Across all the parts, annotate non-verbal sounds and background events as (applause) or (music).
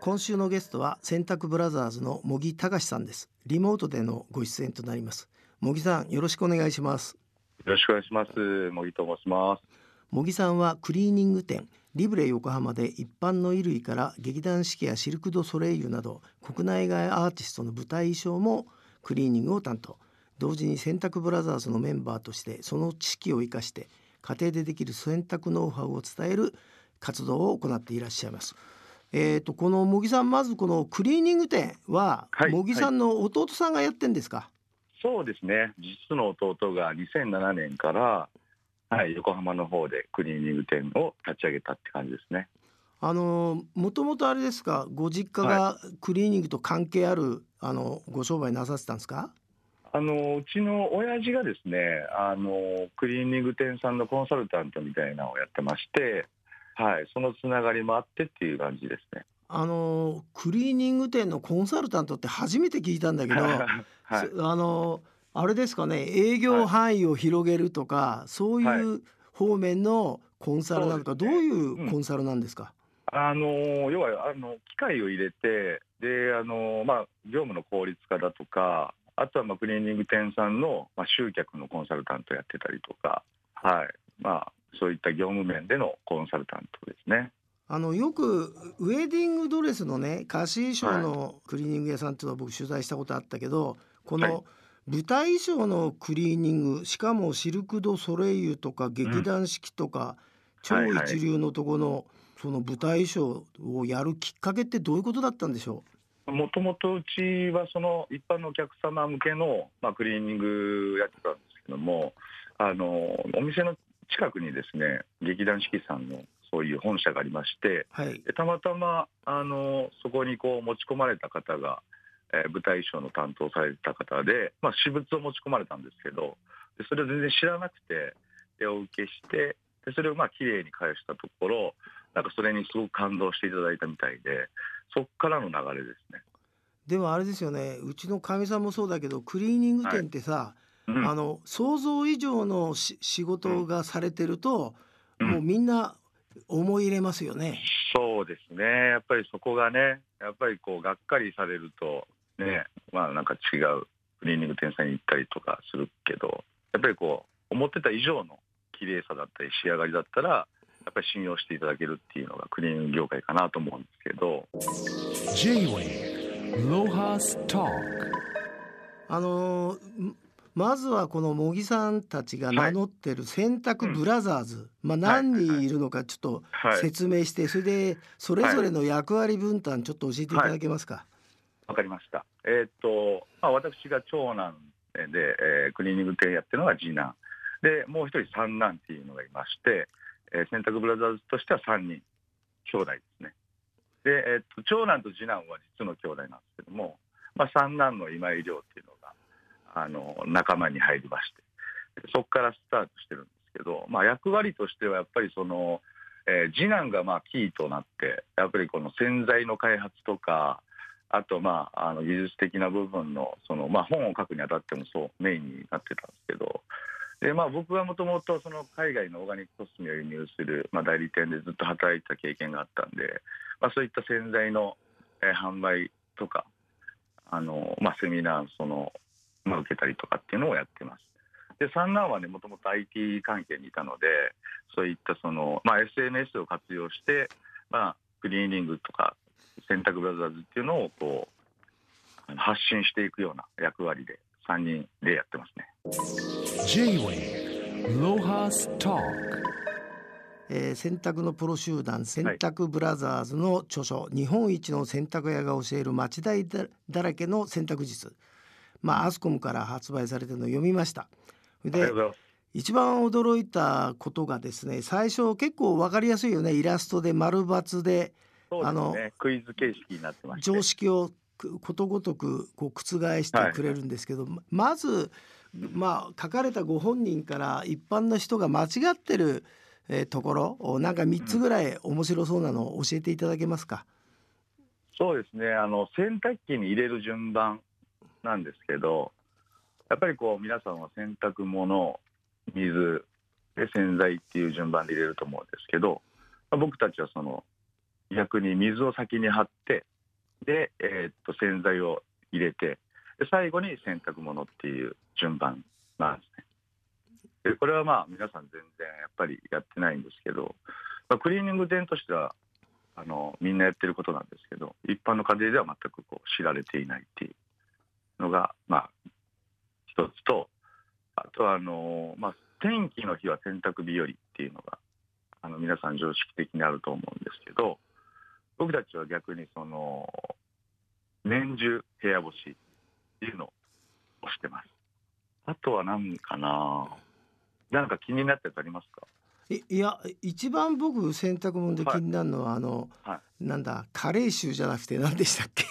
今週のゲストは洗濯ブラザーズの茂木隆さんですリモートでのご出演となります茂木さんよろしくお願いしますよろしくお願いします。茂木と申します。茂木さんはクリーニング店リブレ横浜で一般の衣類から劇団四季やシルク・ド・ソレイユなど国内外アーティストの舞台衣装もクリーニングを担当同時に洗濯ブラザーズのメンバーとしてその知識を生かして家庭でできる洗濯ノウハウを伝える活動を行っていらっしゃいます。えー、とこの茂木さんまずこのクリーニング店ははい茂木さんの弟さんがやってんですか、そうですね。実の弟が2007年から、はい、横浜の方でクリーニング店を立ち上げたって感じですね。あのもともとあれですか？ご実家がクリーニングと関係ある、あのご商売なさってたんですか？あのうちの親父がですね、あのクリーニング店さんのコンサルタントみたいなのをやってまして、はい、そのつながりもあってっていう感じですね。あのクリーニング店のコンサルタントって初めて聞いたんだけど、(laughs) はい、そあのあれですかね営業範囲を広げるとか、そういう方面のコンサルなのか、どうそういうコンサルなんですか、あの要はあの機械を入れてであの、まあ、業務の効率化だとかあとはまあクリーニング店さんの、まあ、集客のコンサルタントやってたりとか、はい。まあ、そういった業務面でのコンサルタントですね。あのよくウェディングドレスのね貸し衣装のクリーニング屋さんっていうのは僕取材したことあったけどこはい。の舞台衣装のクリーニングしかもシルク・ド・ソレイユとか劇団四季とか、超一流のとこのその舞台衣装をやるきっかけってどういうことだったんでしょもともとうちはその一般のお客様向けの、まあ、クリーニングやってたんですけどもあのお店の近くにですね劇団四季さんのそういう本社がありましてうはい。でたまたまあのそこにこう持ち込まれた方が、えー舞台衣装の担当されてた方で、まあ、私物を持ち込まれたんですけどでそれを全然知らなくてでお受けしてでそれをまあ綺麗に返したところなんかそれにすごく感動していただいたみたいでそこからの流れですね。でもあれですよね。うちのかみさんもそうだけどクリーニング店ってさ、うん。あの想像以上のし仕事がされてると、うん。もうみんな思い入れますよね。そうですね、やっぱりそこがね、やっぱりこうがっかりされると、ね、まあなんか違うクリーニング店さんに行ったりとかするけど、やっぱりこう、思ってた以上の綺麗さだったり、仕上がりだったら、やっぱり信用していただけるっていうのがクリーニング業界かなと思うんですけど、J-Way ロハスタあのーんまずはこの茂木さんたちが名乗ってる洗濯ブラザーズ、まあ何人いるのかちょっとはい、説明して、それでそれぞれの役割分担ちょっと教えていただけますか？わかりました。えーっと、まあ、私が長男で、えークリーニング店やってるのが次男。で、もう一人三男っていうのがいまして、えー洗濯ブラザーズとしては3人、兄弟ですね。で、えーっと、長男と次男は実の兄弟なんですけども、まあ、三男の今井亮っていうのが、あの、仲間に入りまして、そこからスタートしてるんですけど、まあ、役割としてはやっぱりその、えー次男がまあキーとなって、やっぱりこの洗剤の開発とか、あと、まあ、あの技術的な部分のその、まあ、本を書くにあたってもそうメインになってたんですけどで、まあ、僕はもともと海外のオーガニックコスメを輸入する、まあ、代理店でずっと働いてた経験があったんで、まあ、そういった洗剤の、えー販売とかあの、まあ、セミナーその、まあ、受けたりとかっていうのをやってます。で三男はねもともと IT 関係にいたのでそういったその、まあ、SNS を活用して、まあ、クリーニングとか洗濯ブラザーズっていうのをこう発信していくような役割で3人でやってますね。J-Way ロハスタえー洗濯のプロ集団洗濯ブラザーズの著書、日本一の洗濯屋が教える町台だだらけの洗濯術。まあアスコムから発売されてるのを読みました。で一番驚いたことがですね最初結構わかりやすいよねイラストで丸×でそうあのですね。クイズ形式になってまして。常識をくことごとくこう覆してくれるんですけど、ままずまあ書かれたご本人から一般の人が間違ってる、えーところなんか3つぐらい面白そうなのを教えていただけますか？そうですねあの洗濯機に入れる順番なんですけどやっぱりこう皆さんは洗濯物水で洗剤っていう順番で入れると思うんですけどあ僕たちはその逆に水を先に張ってで、えーっと洗剤を入れて最後に洗濯物っていう順番なんですね。でこれはまあ皆さん全然やっぱりやってないんですけど、まあ、クリーニング店としてはあのみんなやってることなんですけど一般の家庭では全くこう知られていないっていうのがまあ一つとあとはあの、まあ、天気の日は洗濯日和っていうのがあの皆さん常識的にあると思うんですけど僕たちは逆にその年中部屋干しっていうのをしてます。あとは何かな。なんか気になったやつありますか？いいや一番僕洗濯物で気になるのは、あの、はなんだ加齢臭じゃなくて何でしたっけ？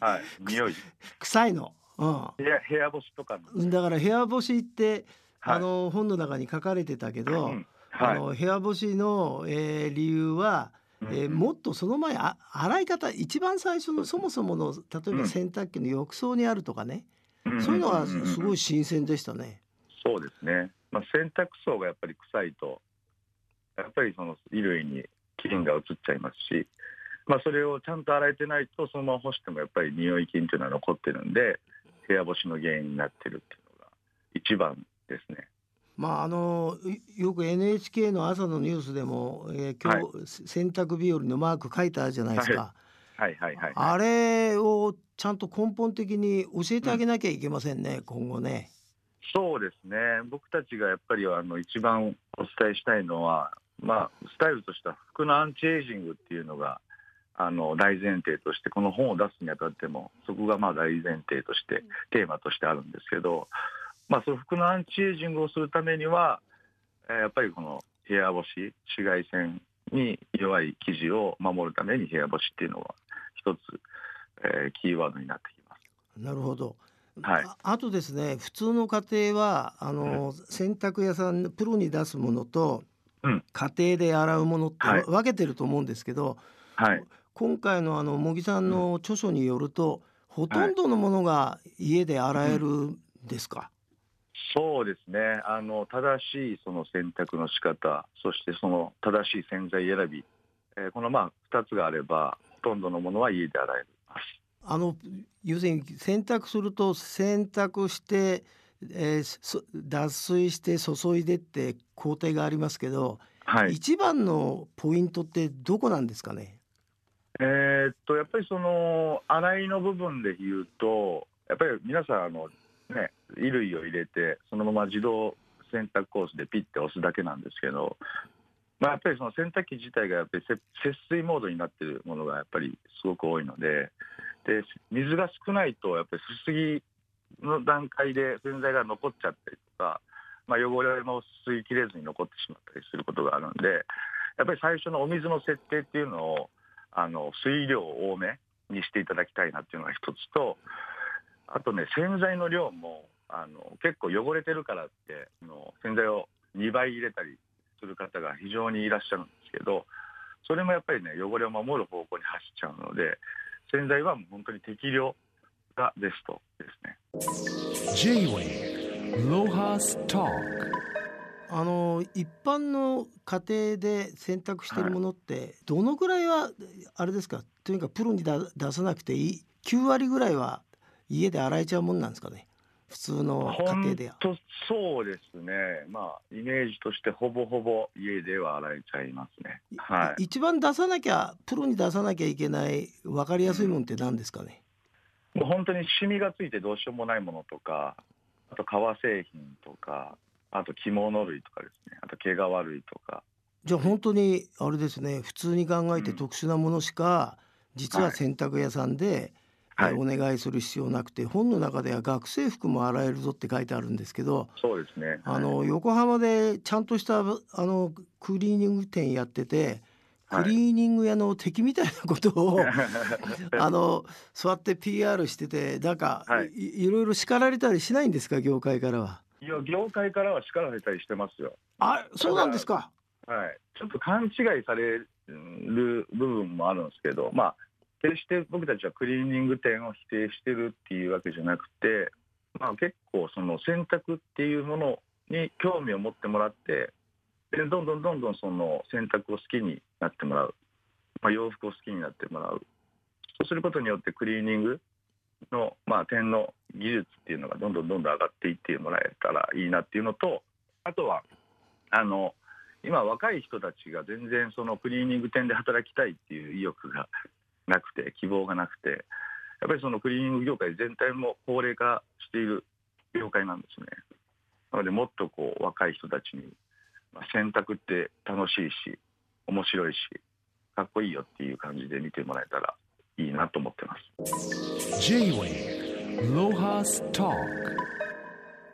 はい、(laughs) 匂い。臭いの。う部屋部屋干しとかだから部屋干しって、はい。あの本の中に書かれてたけど、うん。あはい。の部屋干しの、えー理由は、えーもっとその前あ洗い方一番最初のそもそもの例えば洗濯機の浴槽にあるとかね、うんそういうのはすごいい新鮮でしたね。そうですね、まあ、洗濯槽がやっぱり臭いとやっぱりその衣類に菌が移っちゃいますし、まあ、それをちゃんと洗えてないとそのまま干してもやっぱり匂い菌というのは残ってるんで部屋干しの原因になってるっていうのが一番ですね。まああのいよく NHK の朝のニュースでも、えー今日、洗濯日和のマーク書いてあるじゃないですか。はい。はい。はい、あれをちゃんと根本的に教えてあげなきゃいけませんね、今後ね。そうですね。僕たちがやっぱりあの一番お伝えしたいのは、まあ、スタイルとしては服のアンチエイジングっていうのがあの大前提としてこの本を出すにあたってもそこがまあ大前提としてテーマとしてあるんですけど、まあ、その服のアンチエイジングをするためにはえーやっぱりこの部屋干し紫外線に弱い生地を守るために部屋干しっていうのは一つ、えーキーワードになってきます。なるほど。はい。ああとですね普通の家庭はあの、洗濯屋さんプロに出すものと、うん。家庭で洗うものってはい。分けてると思うんですけど、はい。今回のあの茂木さんの著書によると、ほとんどのものが家で洗えるんですか、そうですね。あの正しいその選択の仕方そしてその正しい洗剤選び、えーこのまあ2つがあればほとんどのものは家で洗えます。あの要するに洗濯すると洗濯して、えーそ脱水して注いでって工程がありますけど、はい。一番のポイントってどこなんですかね？えーっとやっぱりその洗いの部分で言うとやっぱり皆さんあの、ね、衣類を入れてそのまま自動洗濯コースでピッて押すだけなんですけど、まあ、やっぱりその洗濯機自体がやっぱり節水モードになっているものがやっぱりすごく多いのでで水が少ないとやっぱりすすぎの段階で洗剤が残っちゃったりとか、まあ、汚れも吸い切れずに残ってしまったりすることがあるんでやっぱり最初のお水の設定っていうのをあの水量多めにしていただきたいなっていうのが一つとあとね洗剤の量もあの結構汚れてるからってあの洗剤を2倍入れたりする方が非常にいらっしゃるんですけどそれもやっぱりね汚れを守る方向に走っちゃうので洗剤はもう本当に適量がベストですね。J-Wave Lohas Talk. あの一般の家庭で洗濯してるものってどのぐらいはあれですか？とにかくプロにだ出さなくていい？9割ぐらいは家で洗えちゃうもんなんですかね？普通の家庭本では。当そうですね、まあ、イメージとしてほぼほぼ家では洗えちゃいますね。はい、一番出さなきゃプロに出さなきゃいけない分かりやすいもんって何ですかね、もう本当にシミがついてどうしようもないものとか、あと革製品とか、あと着物類とかですね、あと毛皮類とか、じゃあ本当にあれですね。普通に考えてうん。特殊なものしか実は洗濯屋さんで、はいえお願いする必要なくて本の中では学生服も洗えるぞって書いてあるんですけどそうですね。あの横浜でちゃんとしたあのクリーニング店やっててはいクリーニング屋の敵みたいなことを、(laughs) あの座って PR しててなんか、はいい、いろいろ叱られたりしないんですか業界からは？いや、業界からは叱られたりしてますよ。あそうなんですか。はい、ちょっと勘違いされる部分もあるんですけど、まあ、決して僕たちはクリーニング店を否定してるっていうわけじゃなくて、まあ、結構その洗濯っていうものに興味を持ってもらってでどんどんどんどんその洗濯を好きになってもらう、まあ、洋服を好きになってもらう。そうすることによってクリーニングの、まあ、点の技術っていうのがどんどんどんどん上がっていってもらえたらいいなっていうのとあとはあの今若い人たちが全然そのクリーニング店で働きたいっていう意欲がなくて希望がなくてやっぱりそのクリーニング業界全体も高齢化している業界なんですね。なのでもっとこう若い人たちにまあ洗濯って楽しいし面白いしかっこいいよっていう感じで見てもらえたらいいなと思ってます。J-Way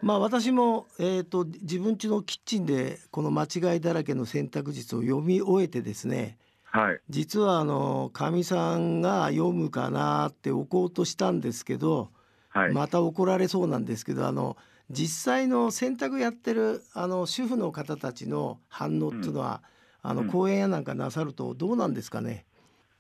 まあ私も、えー、と自分家のキッチンでこの間違いだらけの選択術を読み終えてですねはい。実はあのかみさんが読むかなって置こうとしたんですけど、はい、また怒られそうなんですけどあの実際の洗濯やってるあの主婦の方たちの反応っていうのは、あのうん。講演やなんかなさるとどうなんですかね？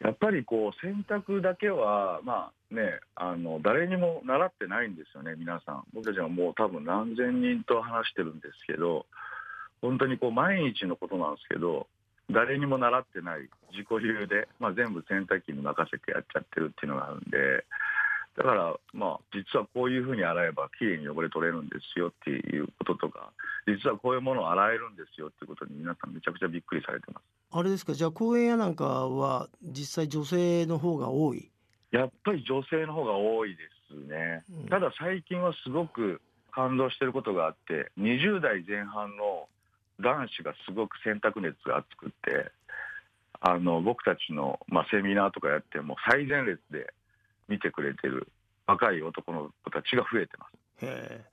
やっぱりこう洗濯だけはまあねあの誰にも習ってないんですよね皆さん。僕たちはもう多分何千人と話してるんですけど本当にこう毎日のことなんですけど誰にも習ってない自己流で、まあ、全部洗濯機に任せてやっちゃってるっていうのがあるんでだからまあ実はこういうふうに洗えばきれいに汚れ取れるんですよっていうこととか実はこういうものを洗えるんですよっていうことに皆さんめちゃくちゃびっくりされてます。あれですか？じゃあ講演やなんかは実際女性の方が多い？やっぱり女性の方が多いですねうん。ただ最近はすごく感動してることがあって、20代前半の男子がすごく選択熱が熱くって、あの僕たちの、まあ、セミナーとかやっても最前列で見てくれてる若い男の子たちが増えてます。へえ。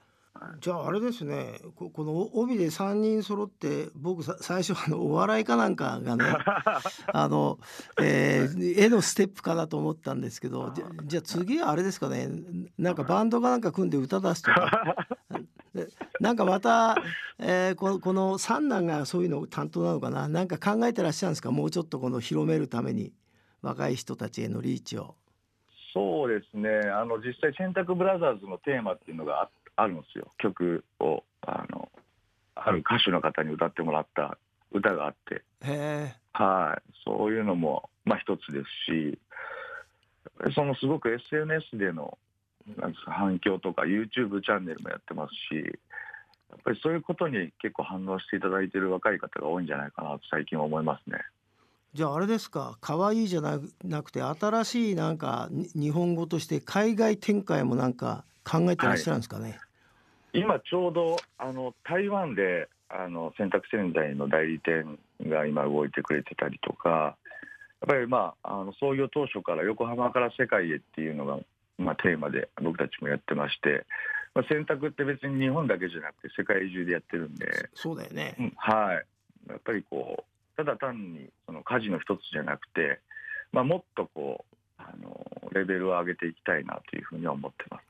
じゃああれですね。ここの帯で3人揃って僕さ最初あのお笑いかなんかがね (laughs) あの、えー絵のステップかなと思ったんですけどじゃじゃあ次はあれですかね。なんかバンドかなんか組んで歌出すとか。で (laughs) なんかまた、えーこのこの三男がそういうの担当なのかな？なんか考えてらっしゃるんですか？もうちょっとこの広めるために若い人たちへのリーチを。そうですね。あの実際洗濯ブラザーズのテーマっていうのがああるんですよ。曲をあのある歌手の方に歌ってもらった歌があって。はい、そういうのも、まあ、一つですし、そのすごく SNS でのなんですか反響とか、YouTube チャンネルもやってますし、やっぱりそういうことに結構反応していただいている若い方が多いんじゃないかなと最近は思いますね。じゃああれですか可愛いじゃななくて新しいなんかに日本語として海外展開もなんか考えてらっしゃるんですかね？今ちょうどあの台湾であの洗濯洗剤の代理店が今動いてくれてたりとか、やっぱりまああの創業当初から横浜から世界へっていうのが、まあ、テーマで僕たちもやってまして、まあ、洗濯って別に日本だけじゃなくて世界中でやってるんで、そうだよね。うんはい、やっぱりこうただ単にその家事の一つじゃなくて、まあ、もっとこうあのレベルを上げていきたいなというふうには思ってます。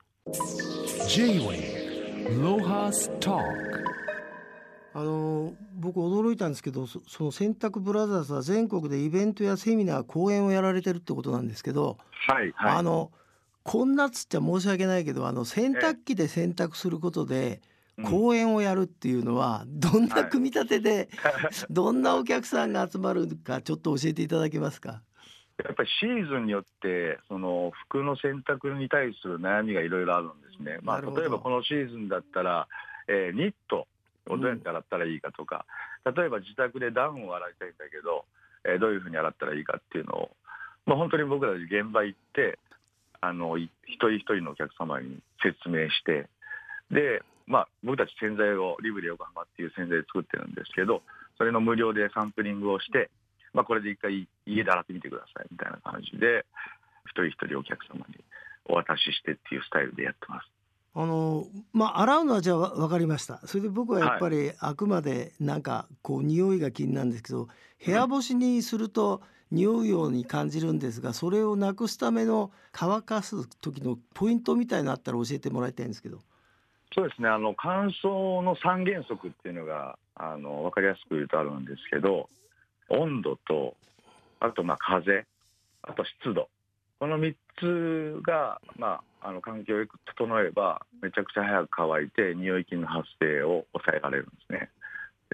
あの僕驚いたんですけどそその洗濯ブラザーズは全国でイベントやセミナー講演をやられてるってことなんですけど、はい、はいあのこんなっつっちゃ申し訳ないけどあの洗濯機で洗濯することでうん。講演をやるっていうのはどんな組み立てで、(laughs) どんなお客さんが集まるかちょっと教えていただけますか？やっぱりシーズンによってその服の洗濯に対する悩みがいろいろあるんですね。まあ、例えばこのシーズンだったら、えーニットをどうやって洗ったらいいかとか、例えば自宅でダウンを洗いたいんだけど、えーどういうふうに洗ったらいいかっていうのを、まあ、本当に僕たち現場行ってあのい一人一人のお客様に説明してで、まあ、僕たち洗剤をリブレ横浜っていう洗剤作ってるんですけどそれの無料でサンプリングをしてまあ、これで一回家で洗ってみてくださいみたいな感じで一人一人お客様にお渡ししてっていうスタイルでやってます。あのまあ洗うのはじゃあわ分かりましたそれで僕はやっぱりあくまでなんかこう匂いが気になるんですけど部屋干しにすると匂うように感じるんですがそれをなくすための乾かす時のポイントみたいなのあったら教えてもらいたいんですけど。そうですねあの乾燥の三原則っていうのがあの分かりやすく言うとあるんですけど温度とあとまあ風あと湿度この3つが、まあ、あの環境をよく整えばめちゃくちゃ早く乾いて匂い菌の発生を抑えられるんですね。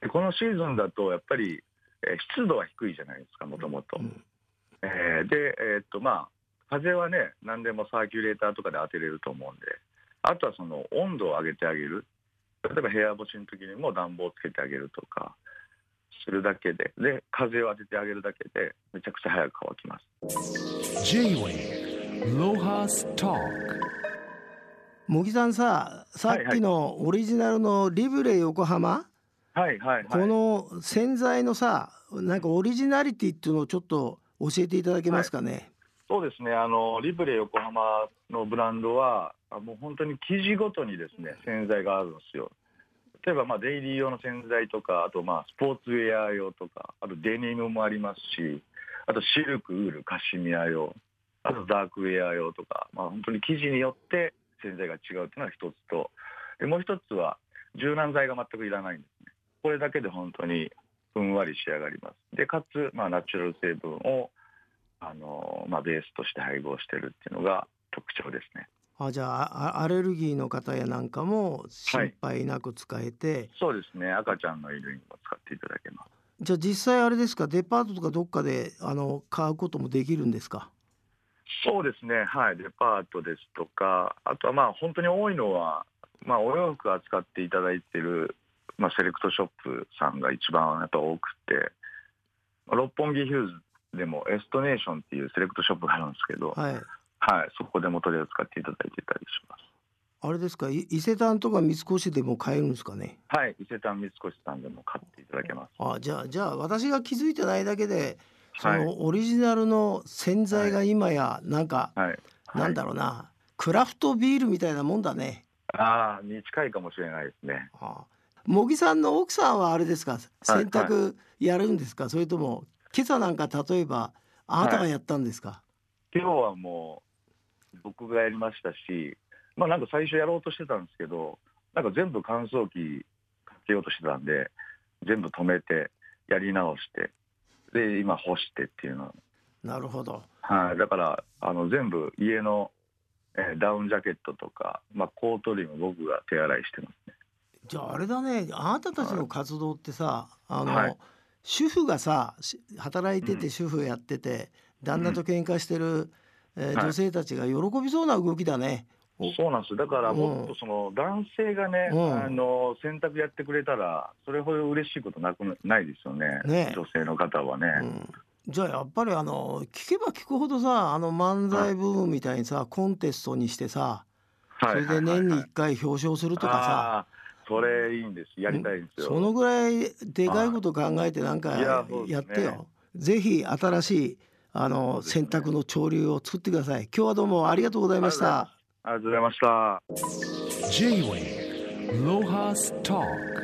でこのシーズンだとやっぱり、えー湿度は低いじゃないですか、もともと。う。ん。えーで、えーっとまあ、風はね、何でもサーキュレーターとかで当てれると思うんで、あとはその温度を上げてあげる、例えば部屋干しの時にも暖房をつけてあげるとかするだけで、で風を当ててあげるだけで、めちゃくちゃ早く乾きます。J-Wave Lohas Talk. 茂木さんささっきのオリジナルのリブレ横浜、はいはいはい。この洗剤のさなんかオリジナリティっていうのをちょっと教えていただけますかね、そうですね、あのリブレ横浜のブランドは、あもう本当に生地ごとにですね洗剤があるんですよ。例えば、まあ、デイリー用の洗剤とか、あとまあスポーツウェア用とか、あとデニムもありますし、あとシルク、ウール、カシミヤ用、あとダークウェア用とか、まあ、本当に生地によって洗剤が違うというのが一つと、でもう一つは柔軟剤が全くいらないんで。これだけで本当にふんわり仕上がります。で、かつ、まあ、ナチュラル成分をあのまあ、ベースとして配合してるっていうのが特徴ですね。あじゃああアレルギーの方やなんかも心配なく使えて、そうですね。赤ちゃんの衣類にも使っていただけます。じゃあ実際あれですか？デパートとかどっかであの買うこともできるんですか？そうですね。はい。デパートですとか、あとはまあ本当に多いのは、まあお洋服扱っていただいてる、まあセレクトショップさんが一番やっぱ多くて、六本木ヒューズでもエストネーションっていうセレクトショップがあるんですけど、はいはい。そこでも取り扱っていただいてたりします。あれですかい伊勢丹とか三越でも買えるんですかね？はい。伊勢丹三越さんでも買っていただけます。あじゃあじゃあ私が気づいてないだけでそはいのオリジナルの洗剤が今やなんか、はい。なんだろうなクラフトビールみたいなもんだね。ああ、に近いかもしれないですね。あ茂木さんの奥さんはあれですか？洗濯やるんですか、それとも今朝なんか例えばあなたがやったんですか、今日はもう僕がやりましたし、まあなんか最初やろうとしてたんですけど、なんか全部乾燥機かけようとしてたんで、全部止めて、やり直して、で、今干してっていうの。なるほどはい。だから、あの、全部家の、えーダウンジャケットとか、まあコート類も僕が手洗いしてますね。じゃああれだね。あなたたちの活動ってさあの、はい。主婦がさし働いててうん。主婦やってて、旦那と喧嘩してる、えーはい。女性たちが喜びそうな動きだね。おそうなんです。よだからもっとその男性がね、うん。あの洗濯やってくれたら、それほど嬉しいことなくなないですよね、ね。女性の方はね。うん。じゃあやっぱりあの聞けば聞くほどさあの漫才ブームみたいにさコンテストにしてさそれで年に1回表彰するとかさそれいいんです、やりたいんですよ。そのぐらいでかいこと考えてなんかいやってよ。ぜひ新しいあのね選択の潮流を作ってください。今日はどうもありがとうございました。ありがとうございました。J-Wave Lohas Talk